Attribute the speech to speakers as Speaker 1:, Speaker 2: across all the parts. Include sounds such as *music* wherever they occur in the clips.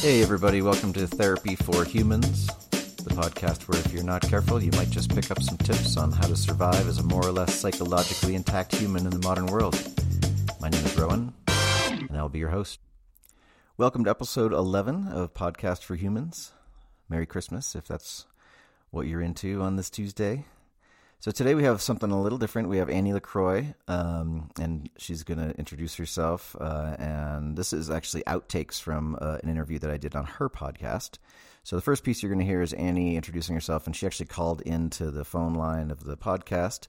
Speaker 1: Hey, everybody, welcome to Therapy for Humans, the podcast where if you're not careful, you might just pick up some tips on how to survive as a more or less psychologically intact human in the modern world. My name is Rowan, and I'll be your host. Welcome to episode 11 of Podcast for Humans. Merry Christmas, if that's what you're into on this Tuesday. So today we have something a little different. We have Annie LaCroix, um, and she's going to introduce herself. Uh, and this is actually outtakes from uh, an interview that I did on her podcast. So the first piece you're going to hear is Annie introducing herself, and she actually called into the phone line of the podcast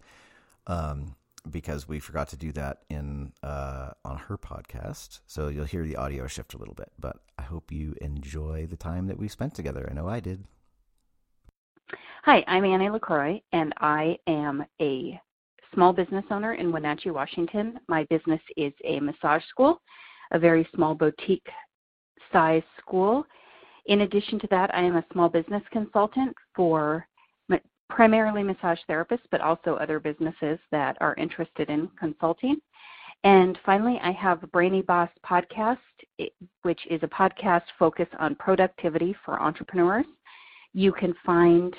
Speaker 1: um, because we forgot to do that in uh, on her podcast. So you'll hear the audio shift a little bit, but I hope you enjoy the time that we spent together. I know I did.
Speaker 2: Hi, I'm Annie LaCroix, and I am a small business owner in Wenatchee, Washington. My business is a massage school, a very small boutique size school. In addition to that, I am a small business consultant for primarily massage therapists, but also other businesses that are interested in consulting. And finally, I have Brainy Boss podcast, which is a podcast focused on productivity for entrepreneurs. You can find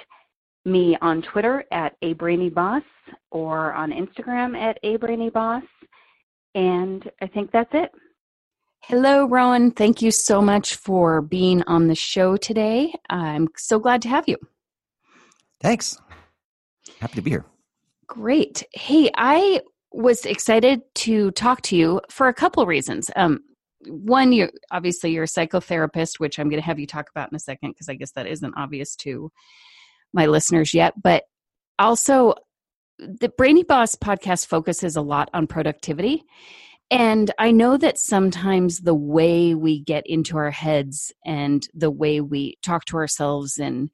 Speaker 2: me on Twitter at a brainy boss or on Instagram at a brainy boss. And I think that's it.
Speaker 3: Hello, Rowan. Thank you so much for being on the show today. I'm so glad to have you.
Speaker 1: Thanks. Happy to be here.
Speaker 3: Great. Hey, I was excited to talk to you for a couple reasons. Um, one, you obviously you're a psychotherapist, which I'm going to have you talk about in a second because I guess that isn't obvious to my listeners yet, but also the Brainy Boss podcast focuses a lot on productivity. And I know that sometimes the way we get into our heads and the way we talk to ourselves and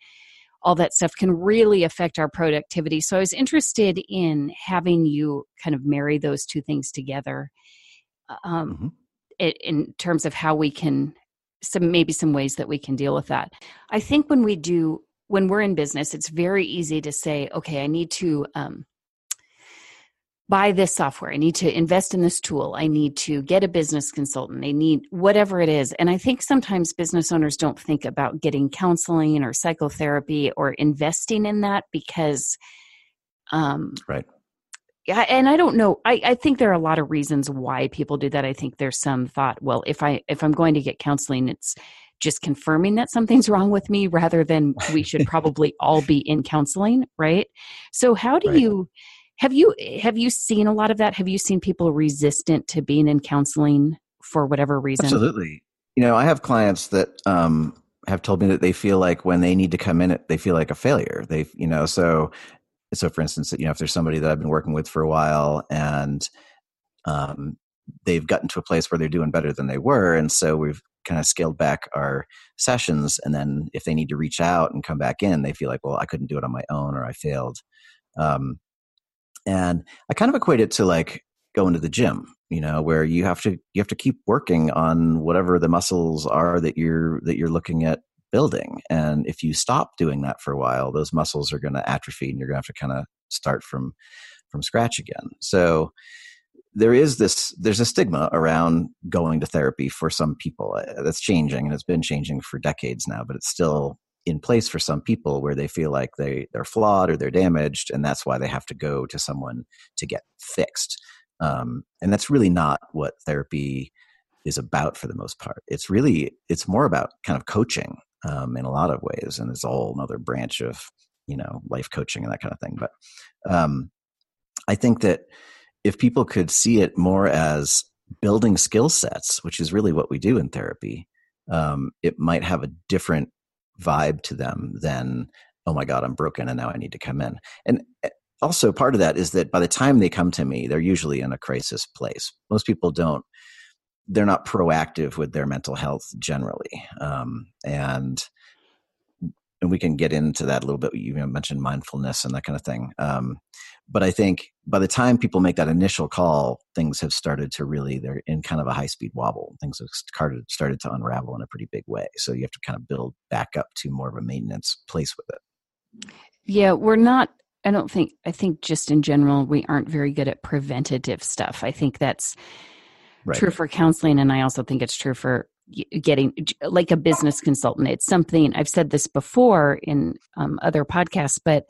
Speaker 3: all that stuff can really affect our productivity. So I was interested in having you kind of marry those two things together um, mm-hmm. in terms of how we can some maybe some ways that we can deal with that. I think when we do when we're in business, it's very easy to say, okay, I need to um, buy this software. I need to invest in this tool. I need to get a business consultant. I need whatever it is. And I think sometimes business owners don't think about getting counseling or psychotherapy or investing in that because.
Speaker 1: Um, right.
Speaker 3: Yeah, and I don't know. I, I think there are a lot of reasons why people do that. I think there's some thought, well, if I if I'm going to get counseling, it's just confirming that something's wrong with me rather than we should *laughs* probably all be in counseling right? So how do right. you have you have you seen a lot of that? Have you seen people resistant to being in counseling for whatever reason?
Speaker 1: Absolutely. You know i have clients that um have told me that they feel like when they need to come in it they feel like a failure. They you know so so for instance you know if there's somebody that i've been working with for a while and um they've gotten to a place where they're doing better than they were and so we've kind of scaled back our sessions and then if they need to reach out and come back in they feel like well i couldn't do it on my own or i failed. Um, and i kind of equate it to like going to the gym you know where you have to you have to keep working on whatever the muscles are that you're that you're looking at building. And if you stop doing that for a while those muscles are going to atrophy and you're going to have to kind of start from from scratch again. So there is this there's a stigma around going to therapy for some people. Uh, that's changing and it's been changing for decades now but it's still in place for some people where they feel like they they're flawed or they're damaged and that's why they have to go to someone to get fixed. Um, and that's really not what therapy is about for the most part. It's really it's more about kind of coaching um, in a lot of ways and it's a whole another branch of you know life coaching and that kind of thing. But um, i think that if people could see it more as building skill sets, which is really what we do in therapy, um, it might have a different vibe to them than, oh my God, I'm broken and now I need to come in. And eh, also, part of that is that by the time they come to me, they're usually in a crisis place. Most people don't, they're not proactive with their mental health generally. Um, and and we can get into that a little bit. You mentioned mindfulness and that kind of thing. Um, but I think by the time people make that initial call, things have started to really they're in kind of a high speed wobble. Things have started started to unravel in a pretty big way. So you have to kind of build back up to more of a maintenance place with it.
Speaker 3: Yeah, we're not. I don't think. I think just in general, we aren't very good at preventative stuff. I think that's right. true for counseling, and I also think it's true for getting like a business consultant. It's something I've said this before in um, other podcasts, but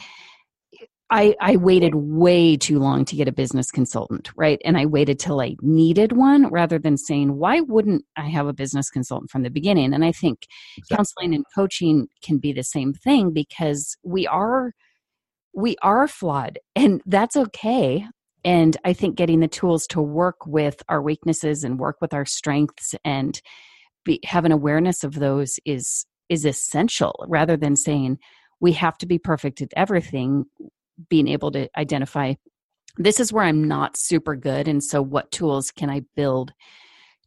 Speaker 3: I, I waited way too long to get a business consultant, right? And I waited till I needed one rather than saying, why wouldn't I have a business consultant from the beginning? And I think exactly. counseling and coaching can be the same thing because we are we are flawed and that's okay. And I think getting the tools to work with our weaknesses and work with our strengths and be, have an awareness of those is is essential rather than saying we have to be perfect at everything being able to identify this is where I'm not super good. And so, what tools can I build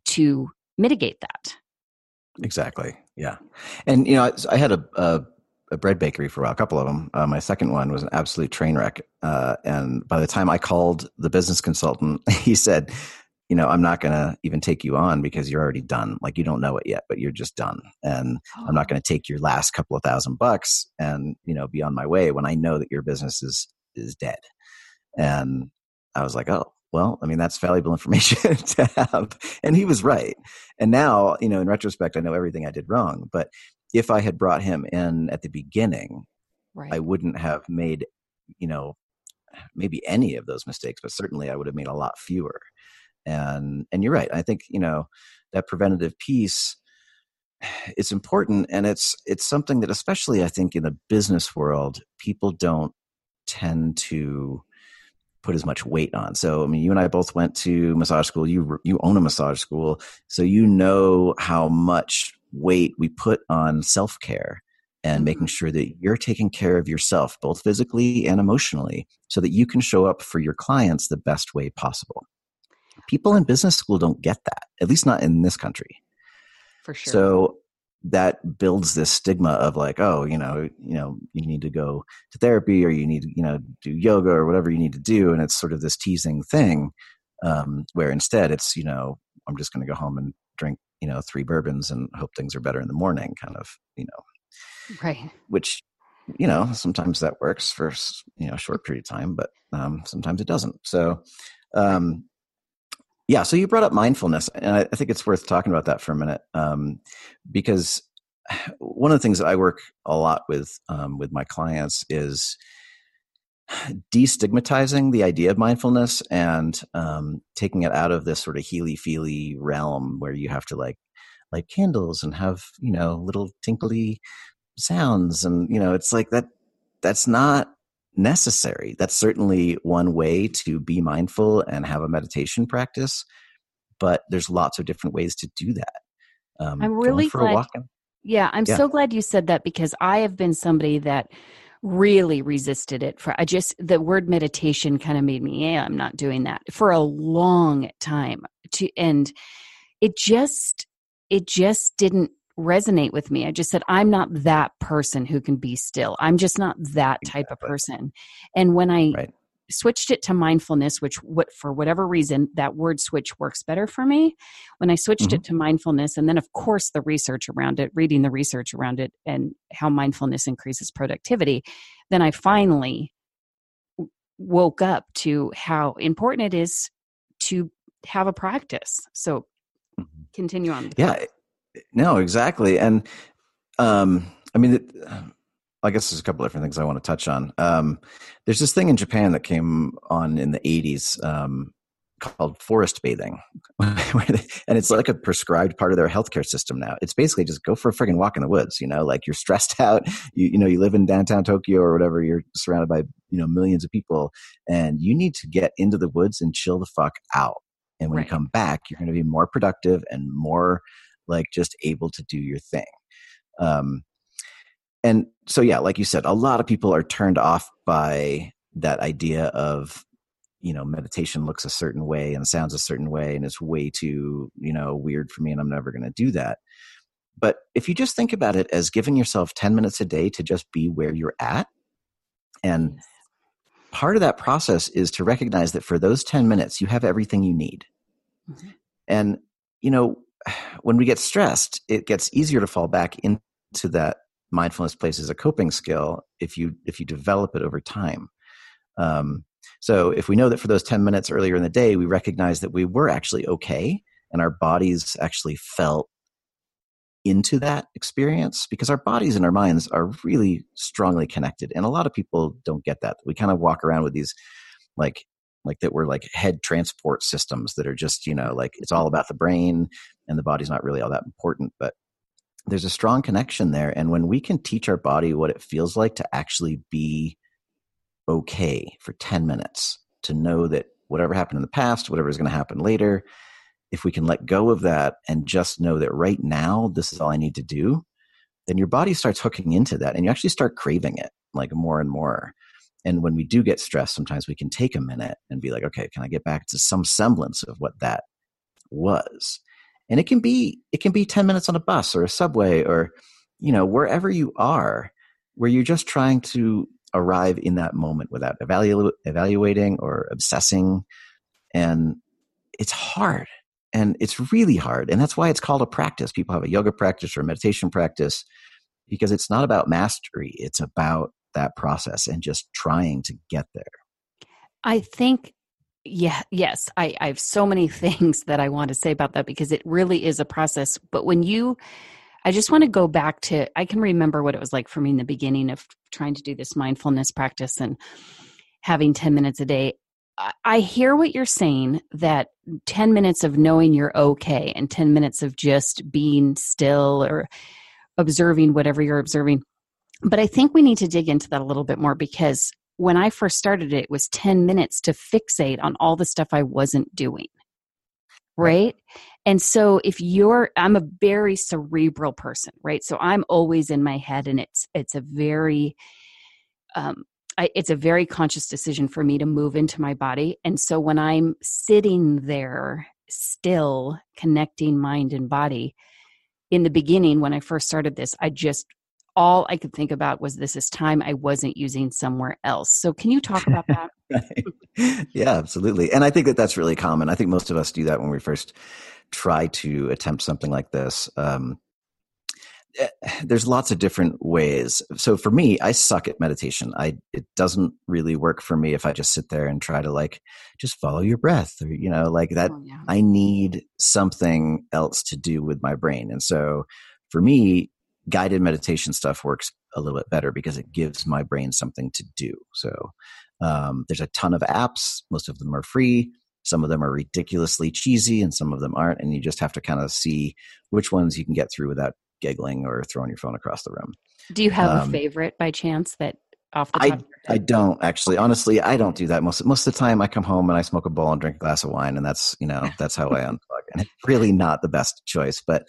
Speaker 3: to mitigate that?
Speaker 1: Exactly. Yeah. And, you know, I, I had a, a, a, bread bakery for a while, a couple of them. Uh, my second one was an absolute train wreck. Uh, and by the time I called the business consultant, *laughs* he said, you know, I'm not going to even take you on because you're already done. Like you don't know it yet, but you're just done. And oh. I'm not oh. going to take your last couple of thousand bucks and, you know, be on my way when I know that your business is, is dead. And I was like, oh, well, I mean, that's valuable *laughs* information to have. And he was right. And now, you know, in retrospect, I know everything I did wrong. But if I had brought him in at the beginning, right. I wouldn't have made, you know, maybe any of those mistakes, but certainly I would have made a lot fewer and and you're right i think you know that preventative piece *sighs* it's important and it's it's something that especially i think in the business world people don't tend to put as much weight on so i mean you and i both went to massage school you you own a massage school so you know how much weight we put on self-care and making mm-hmm. sure that you're taking care of yourself both physically and emotionally so that you can show up for your clients the best way possible people in business school don't get that, at least not in this country.
Speaker 3: For sure.
Speaker 1: So that builds this stigma of like, oh, you know, you know, you need to go to therapy or you need to, you know, do yoga or whatever you need to do, and it's sort of this teasing thing. Um, where instead it's, you know, I'm just going to go home and drink, you know, three bourbons and hope things are better in the morning, kind of, you know,
Speaker 3: right?
Speaker 1: Which you know sometimes that works for you know a short period of time but um, sometimes it doesn't so um, yeah, so you brought up mindfulness, and I, think it's worth talking about that for a minute um, because one of the things that I work a lot with um, with my clients is destigmatizing the idea of mindfulness and um, taking it out of this sort of healy feely realm where you have to like light candles and have you know little tinkly sounds and you know it's like that that's not necessary. That's certainly one way to be mindful and have a meditation practice, but there's lots of different ways to do that.
Speaker 3: Um, I'm really glad. Yeah, I'm yeah. so glad you said that because I have been somebody that really resisted it for I just the word meditation kind of made me yeah I'm not doing that for a long time to and it just it just didn't resonate with me. I just said, I'm not that person who can be still. I'm just not that type of person. And when I right. switched it to mindfulness, which what for whatever reason that word switch works better for me. When I switched mm-hmm. it to mindfulness, and then of course the research around it, reading the research around it, and how mindfulness increases productivity, then I finally woke up to how important it is to have a practice. So mm-hmm. continue on.
Speaker 1: Yeah, no, exactly. And um, I mean, it, I guess there's a couple different things I want to touch on. Um, there's this thing in Japan that came on in the 80s um, called forest bathing, *laughs* and it's like a prescribed part of their healthcare system now. It's basically just go for a friggin' walk in the woods. You know, like you're stressed *laughs* out. You, you know, you live in downtown Tokyo or whatever. You're surrounded by you know millions of people, and you need to get into the woods and chill the fuck out. And when right. you come back, you're going to be more productive and more like just able to do your thing. Um, and so, yeah, like you said, a lot of people are turned off by that idea of, you know, meditation looks a certain way and sounds a certain way and it's way too, you know, weird for me and I'm never going to do that. But if you just think about it as giving yourself 10 minutes a day to just be where you're at, and part of that process is to recognize that for those 10 minutes, you have everything you need. Mm-hmm. And, you know, *sighs* when we get stressed, it gets easier to fall back into that mindfulness place as a coping skill if you if you develop it over time. Um, so if we know that for those 10 minutes earlier in the day, we recognize that we were actually okay and our bodies actually felt into that experience because our bodies and our minds are really strongly connected and a lot of people don't get that we kind of walk around with these like like that we're like head transport systems that are just you know like it's all about the brain and the body's not really all that important but there's a strong connection there and when we can teach our body what it feels like to actually be okay for 10 minutes to know that whatever happened in the past whatever is going to happen later if we can let go of that and just know that right now this is all I need to do, then your body starts hooking into that and you actually start craving it like more and more. And when we do get stressed, sometimes we can take a minute and be like, okay, can I get back to some semblance of what that was? And it can be it can be 10 minutes on a bus or a subway or you know, wherever you are, where you're just trying to arrive in that moment without evalu- evaluating or obsessing. And it's hard and it's really hard. And that's why it's called a practice. People have a yoga practice or a meditation practice because it's not about mastery, it's about that process and just trying to get there.
Speaker 3: I think yeah yes I, I have so many *laughs* things that i want to say about that because it really is a process but when you i just want to go back to i can remember what it was like for me in the beginning of trying to do this mindfulness practice and having 10 minutes a day I hear what you're saying that 10 minutes of knowing you're okay and 10 minutes of just being still or observing whatever you're observing. But I think we need to dig into that a little bit more because when I first started it, it was 10 minutes to fixate on all the stuff I wasn't doing. Right? And so if you're I'm a very cerebral person, right? So I'm always in my head and it's it's a very um I, it's a very conscious decision for me to move into my body. And so when I'm sitting there still connecting mind and body, in the beginning, when I first started this, I just all I could think about was this is time I wasn't using somewhere else. So, can you talk about that? *laughs*
Speaker 1: yeah, absolutely. And I think that that's really common. I think most of us do that when we first try to attempt something like this. Um, Eh, there's lots of different ways. So for me, I suck at meditation. I it doesn't really work for me if I just sit there and try to like just follow your breath or you know like that. Oh, yeah. I need something else to do with my brain, and so for me, guided meditation stuff works a little bit better because it gives my brain something to do. So um, there's a ton of apps. Most of them are free. Some of them are ridiculously cheesy, and some of them aren't. And you just have to kind of see which ones you can get through without giggling or throwing your phone across the room.
Speaker 3: Do you have um, a favorite by chance that off the
Speaker 1: top? I, I don't actually. Honestly, I don't do that most most of the time. I come home and I smoke a bowl and drink a glass of wine, and that's you know that's how I unplug. And it's really not the best choice, but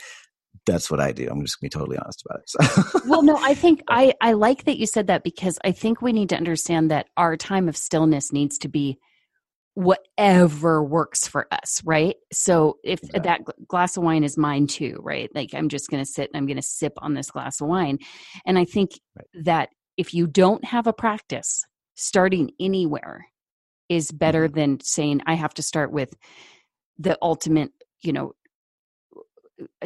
Speaker 1: that's what I do. I'm just gonna be totally honest about it.
Speaker 3: So. well, no, I think *laughs* I I like that you said that because I think we need to understand that our time of stillness needs to be whatever works for us, right? So if exactly. that glass of wine is mine too, right? Like I'm just going to sit and I'm going to sip on this glass of wine. And I think right. that if you don't have a practice, starting anywhere is better mm-hmm. than saying I have to start with the ultimate, you know,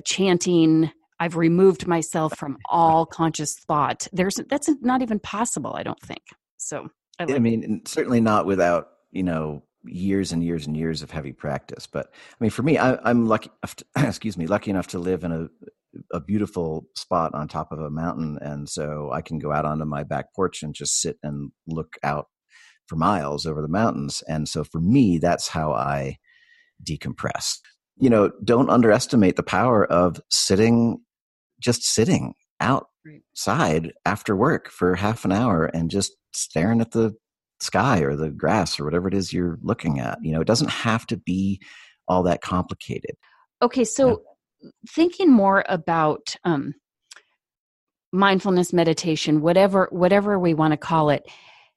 Speaker 3: chanting I've removed myself from all conscious thought. There's that's not even possible, I don't think. So
Speaker 1: I, like I mean, certainly not without you know years and years and years of heavy practice. But I mean, for me, I, am lucky. To, *clears throat* excuse me, lucky enough to live in a a beautiful spot on top of a mountain, and so I can go out onto my back porch and just sit and look out for miles over the mountains. And so for me, that's how I decompress. You know, don't underestimate the power of sitting, just sitting outside after work for half an hour and just staring at the sky or the grass or whatever it is you're looking at. You know, it doesn't have to be all that complicated.
Speaker 3: Okay, so yeah. thinking more about um, mindfulness meditation, whatever whatever we want to call it,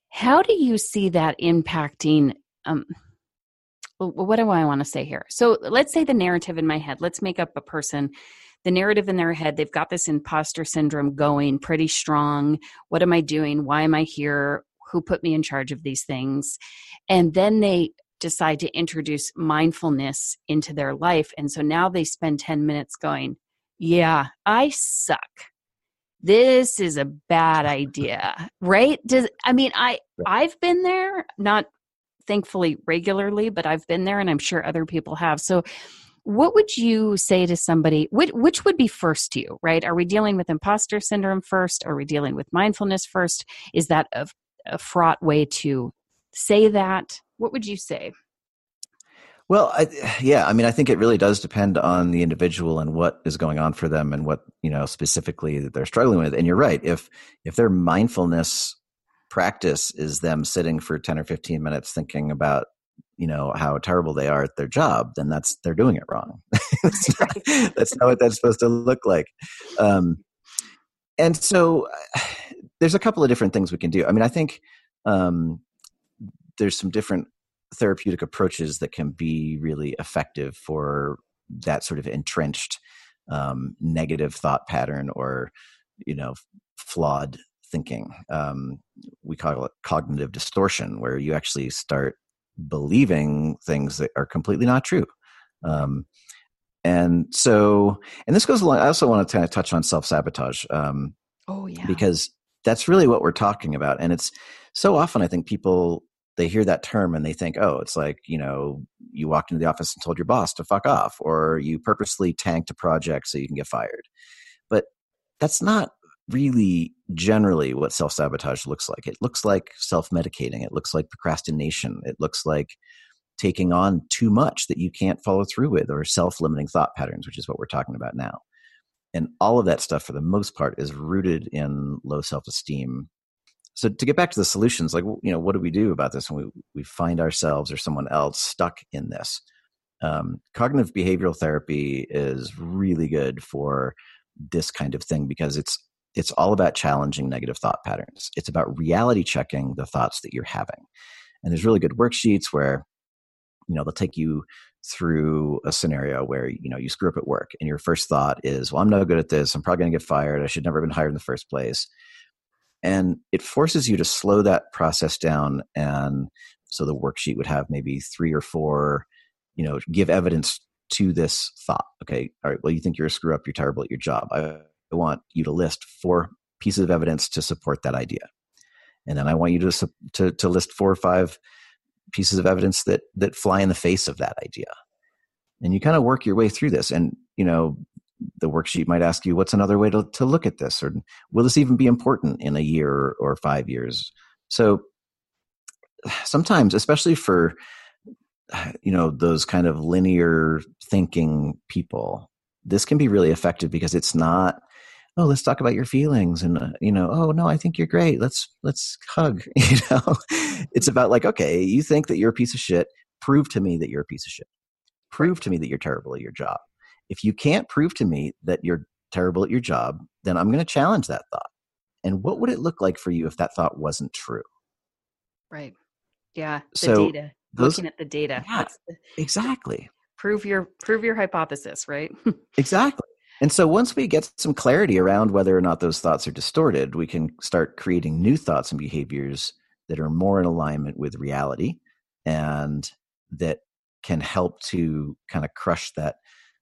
Speaker 3: how do you see that impacting? Um, what do I want to say here? So let's say the narrative in my head. Let's make up a person. The narrative in their head, they've got this imposter syndrome going pretty strong. What am I doing? Why am I here? who put me in charge of these things and then they decide to introduce mindfulness into their life and so now they spend 10 minutes going yeah i suck this is a bad *laughs* idea right does i mean i i've been there not thankfully regularly but i've been there and i'm sure other people have. So what would you say to somebody which, which would be first to you right? Are we dealing with imposter syndrome first? Are we dealing with mindfulness first? Is that a, a fraught way to say that? What would you say?
Speaker 1: Well, I, *sighs* yeah, I mean, I think it really does depend on the individual and what is going on for them and what you know specifically that they're struggling with. And you're right. If if their mindfulness practice is them sitting for ten or fifteen minutes thinking about you know how terrible they are at their job, then that's they're doing it wrong. *laughs* that's, not, *laughs* that's, not, what that's supposed to look like. Um, and so, *sighs* there's a couple of different things we can do. I mean, I think um, there's some different therapeutic approaches that can be really effective for that sort of entrenched um, negative thought pattern or you know flawed thinking. Um, we call it cognitive distortion where you actually start believing things that are completely not true. Um, and so and this goes along i also want to kind of touch on self-sabotage um,
Speaker 3: oh yeah.
Speaker 1: because that's really what we're talking about and it's so often i think people they hear that term and they think, oh, it's like, you know, you walked into the office and told your boss to fuck off, or you purposely tanked a project so you can get fired. But that's not really generally what self sabotage looks like. It looks like self medicating, it looks like procrastination, it looks like taking on too much that you can't follow through with, or self limiting thought patterns, which is what we're talking about now. And all of that stuff, for the most part, is rooted in low self esteem so to get back to the solutions like you know what do we do about this when we, we find ourselves or someone else stuck in this um, cognitive behavioral therapy is really good for this kind of thing because it's it's all about challenging negative thought patterns. It's about reality checking the thoughts that you're having. And there's really good worksheets where you know they'll take you through a scenario where you know you screw up at work and your first thought is well i'm no good at this. I'm probably going to get fired. I should never have been hired in the first place. And it forces you to slow that process down and so the worksheet would have maybe three or four you know give evidence to this thought. Okay all right well you think you're a screw up. You're terrible at your job. I, I want you to list four pieces of evidence to support that idea. And then i want you to to, to list four or five pieces of evidence that that fly in the face of that idea. And you kind of work your way through this and you know the worksheet might ask you what's another way to, to look at this? or will this even be important in a year or five years? So sometimes especially for you know those kind of linear thinking people this can be really effective because it's not oh let's talk about your feelings and uh, you know oh no i think you're great let's let's hug *laughs* you know it's about like okay you think that you're a piece of shit prove to me that you're a piece of shit prove to me that you're terrible at your job if you can't prove to me that you're terrible at your job, then I'm going to challenge that thought. And what would it look like for you if that thought wasn't true?
Speaker 3: Right. Yeah. The
Speaker 1: so
Speaker 3: data. Those, Looking at the data.
Speaker 1: Yeah, the, exactly.
Speaker 3: Prove your prove your hypothesis, right? *laughs*
Speaker 1: exactly. And so once we get some clarity around whether or not those thoughts are distorted, we can start creating new thoughts and behaviors that are more in alignment with reality and that can help to kind of crush that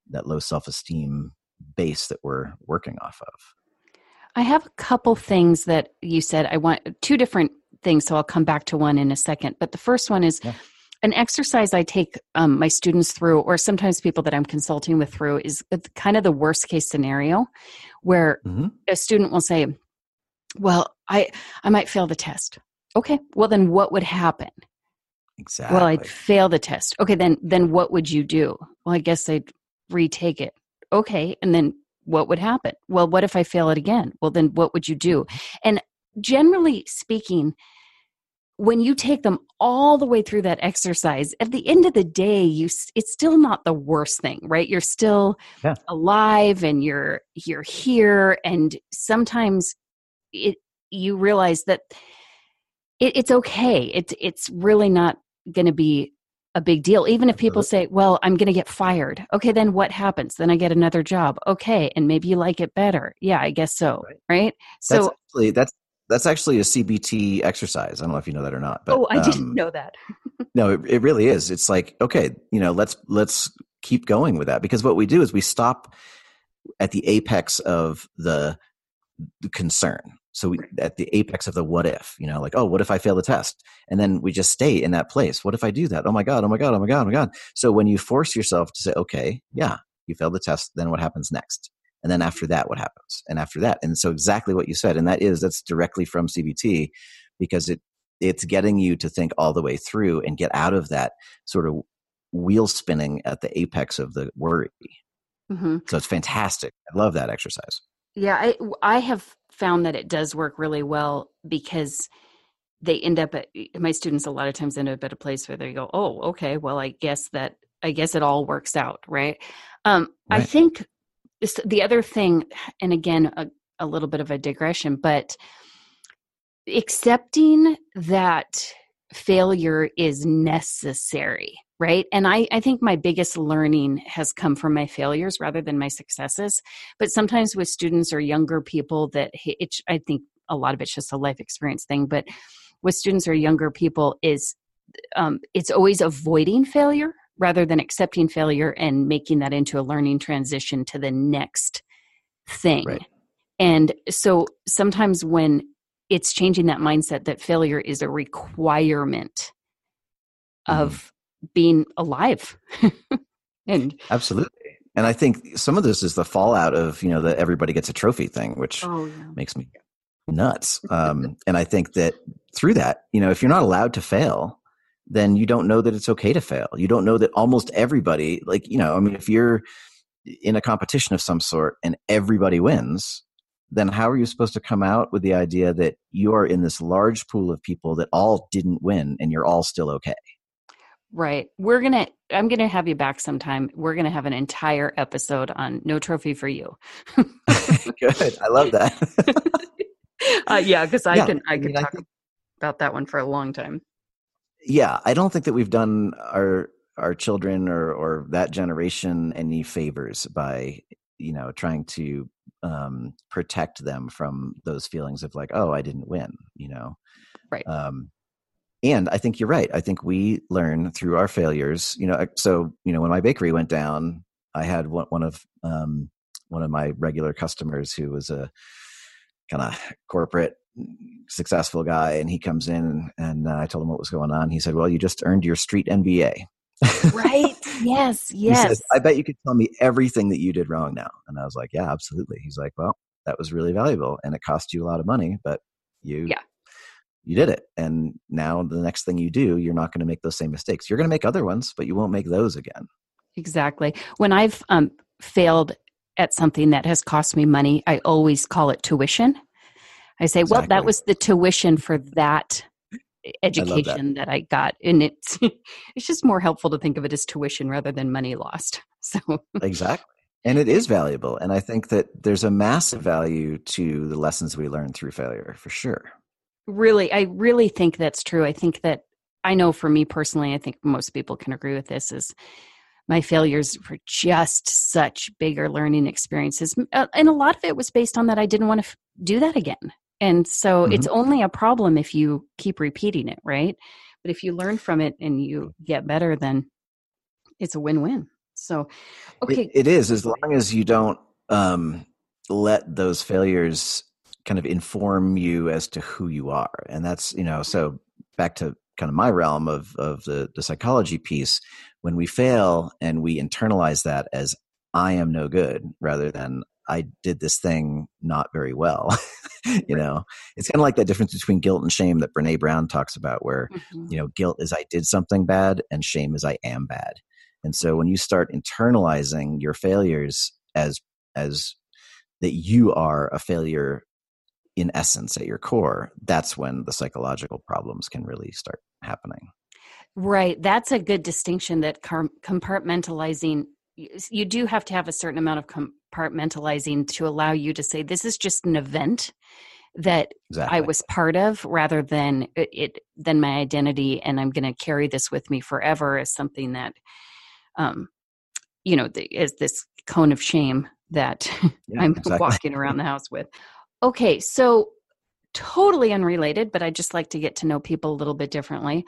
Speaker 1: that low self-esteem base that we're working off of.
Speaker 3: I have a couple things that you said. I want two different things so i'll come back to one in a second. But the first one is yeah. An exercise i take um, my students through or sometimes people that i'm consulting with through is kind of the worst case scenario where mm-hmm. a student will say well i i might fail the test okay well then what would happen
Speaker 1: exactly
Speaker 3: well i'd fail the test okay then then what would you do well i guess i'd retake it. Okay. And then what would happen? Well, what if I fail it again? Well, then what would you do? And generally speaking, when you take them all the way through that exercise at the end of the day you it's still not the worst thing right you're still yeah. alive and you're you're here and sometimes it you realize that it, it's okay it's it's really not going to be a big deal. Even if people say, well, I'm going to get fired. Okay, then what happens? Then I get another job. Okay, and maybe you like it better. Yeah, I guess so. Right. right? So
Speaker 1: that's actually, that's that's actually a CBT exercise. I don't know if you know that or not. But,
Speaker 3: oh, I um, didn't know that. *laughs*
Speaker 1: no, it, it really is. It's like okay, you know, let's let's keep going with that because what we do is we stop at the apex of the, the concern. So we, at the apex of the what if, you know, like, oh, what if I fail the test? And then we just stay in that place. What if I do that? Oh my God, oh my God, oh my God, oh my God. So when you force yourself to say, okay, yeah, you failed the test, then what happens next? And then after that, what happens? And after that. And so exactly what you said, and that is, that's directly from CBT because it, it's getting you to think all the way through and get out of that sort of wheel spinning at the apex of the worry. Mm-hmm. So it's fantastic. I love that exercise.
Speaker 3: Yeah, I I have found that it does work really well because they end up at my students a lot of times end up at a place where they go, "Oh, okay, well, I guess that I guess it all works out, right?" Um, right. I think the other thing, and again, a, a little bit of a digression, but accepting that failure is necessary right? And I, I think my biggest learning has come from my failures rather than my successes. But sometimes with students or younger people that it, i think a lot of it's just a life experience thing but with students or younger people is um, it's always avoiding failure rather than accepting failure and making that into a learning transition to the next thing right. and so sometimes when it's changing that mindset that failure is a requirement mm-hmm. of being alive. *laughs*
Speaker 1: and absolutely. And I think some of this is the fallout of, you know, the everybody gets a trophy thing, which oh, yeah. makes me nuts. Um, and I think that through that, you know, if you're not allowed to fail, then you don't know that it's okay to fail. You don't know that almost everybody, like, you know, I mean, if you're in a competition of some sort and everybody wins, then how are you supposed to come out with the idea that you are in this large pool of people that all didn't win and you're all still okay?
Speaker 3: Right. We're going to, I'm going to have you back sometime. We're going to have an entire episode on No Trophy for You. *laughs*
Speaker 1: Good. I love that. *laughs*
Speaker 3: uh, yeah, because I yeah, can, I can I mean, talk I think, about that one for a long time.
Speaker 1: Yeah. I don't think that we've done our, our children or, or that generation any favors by, you know, trying to um, protect them from those feelings of like, oh, I didn't win, you know?
Speaker 3: Right. Um,
Speaker 1: and I think you're right. I think we learn through our failures. You know, so you know when my bakery went down, I had one, one of um, one of my regular customers who was a kind of corporate successful guy, and he comes in and uh, I told him what was going on. He said, "Well, you just earned your street MBA."
Speaker 3: right. *laughs* Yes. Yes.
Speaker 1: I bet you could tell me everything that you did wrong now. And I was like, Yeah, absolutely. He's like, Well, that was really valuable, and it cost you a lot of money, but you
Speaker 3: yeah
Speaker 1: you did it. And now the next thing you do, you're not going to make those same mistakes. You're going to make other ones, but you won't make those again.
Speaker 3: Exactly. When I've um, failed at something that has cost me money, I always call it tuition. I say, exactly. well, that was the tuition for that education I that. that. I got. And it's *laughs* it's just more helpful to think of it as tuition rather than money lost. *laughs* So
Speaker 1: Exactly. And it is valuable. And I think that there's a massive value to the lessons we learn through failure for sure
Speaker 3: really i really think that's true i think that i know for me personally i think most people can agree with this is my failures were just such bigger learning experiences uh, and a lot of it was based on that i didn't want to do that again and so mm-hmm. it's only a problem if you keep repeating it right? But if you learn from it and you get better then it's a win-win. So okay.
Speaker 1: it, it is as long as you don't um let those failures kind of inform you as to who you are. And that's you know so back to kind of my realm of of the the psychology piece when we fail and we internalize that as i am no good rather than i did this thing not very well *laughs* you know? It's kind of like that difference between guilt and shame that Brené Brown talks about where mm-hmm. you know guilt is i did something bad and shame is i am bad. And so when you start internalizing your failures as as that you are a failure in essence at your core that's when the psychological problems can really start happening.
Speaker 3: Right that's a good distinction that compartmentalizing you do have to have a certain amount of compartmentalizing to allow you to say this is just an event that exactly. I was part of rather than it, it than my identity and I'm going to carry this with me forever as something that um you know the, is this cone of shame that *laughs* yeah, I'm *laughs* exactly. walking around the house with Okay, so totally unrelated, but I just like to get to know people a little bit differently.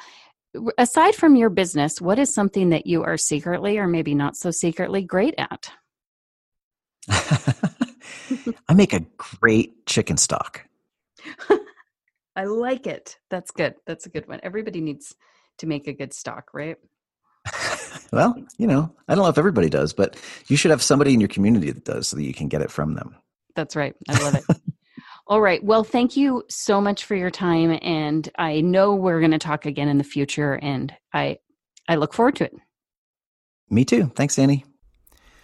Speaker 3: Aside from your business, what is something that you are secretly or maybe not so secretly great at? *laughs*
Speaker 1: I make a great chicken stock. *laughs*
Speaker 3: I like it. That's good. That's a good one. Everybody needs to make a good stock, right? *laughs*
Speaker 1: well, you know, I don't know if everybody does, but you should have somebody in your community that does so that you can get it from them.
Speaker 3: That's right. I love it. All right. Well, thank you so much for your time and I know we're going to talk again in the future and I I look forward to it.
Speaker 1: Me too. Thanks, Annie.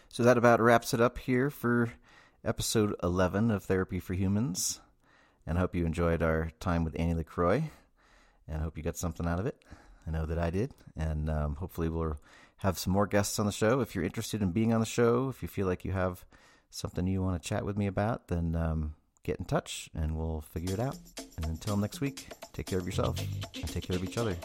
Speaker 1: So that about wraps it up here for episode 11 of Therapy for Humans. And I hope you enjoyed our time with Annie LaCroix. And I hope you got something out of it. I know that I did. And um, hopefully, we'll have some more guests on the show. If you're interested in being on the show, if you feel like you have something you want to chat with me about, then um, get in touch and we'll figure it out. And until next week, take care of yourself and take care of each other.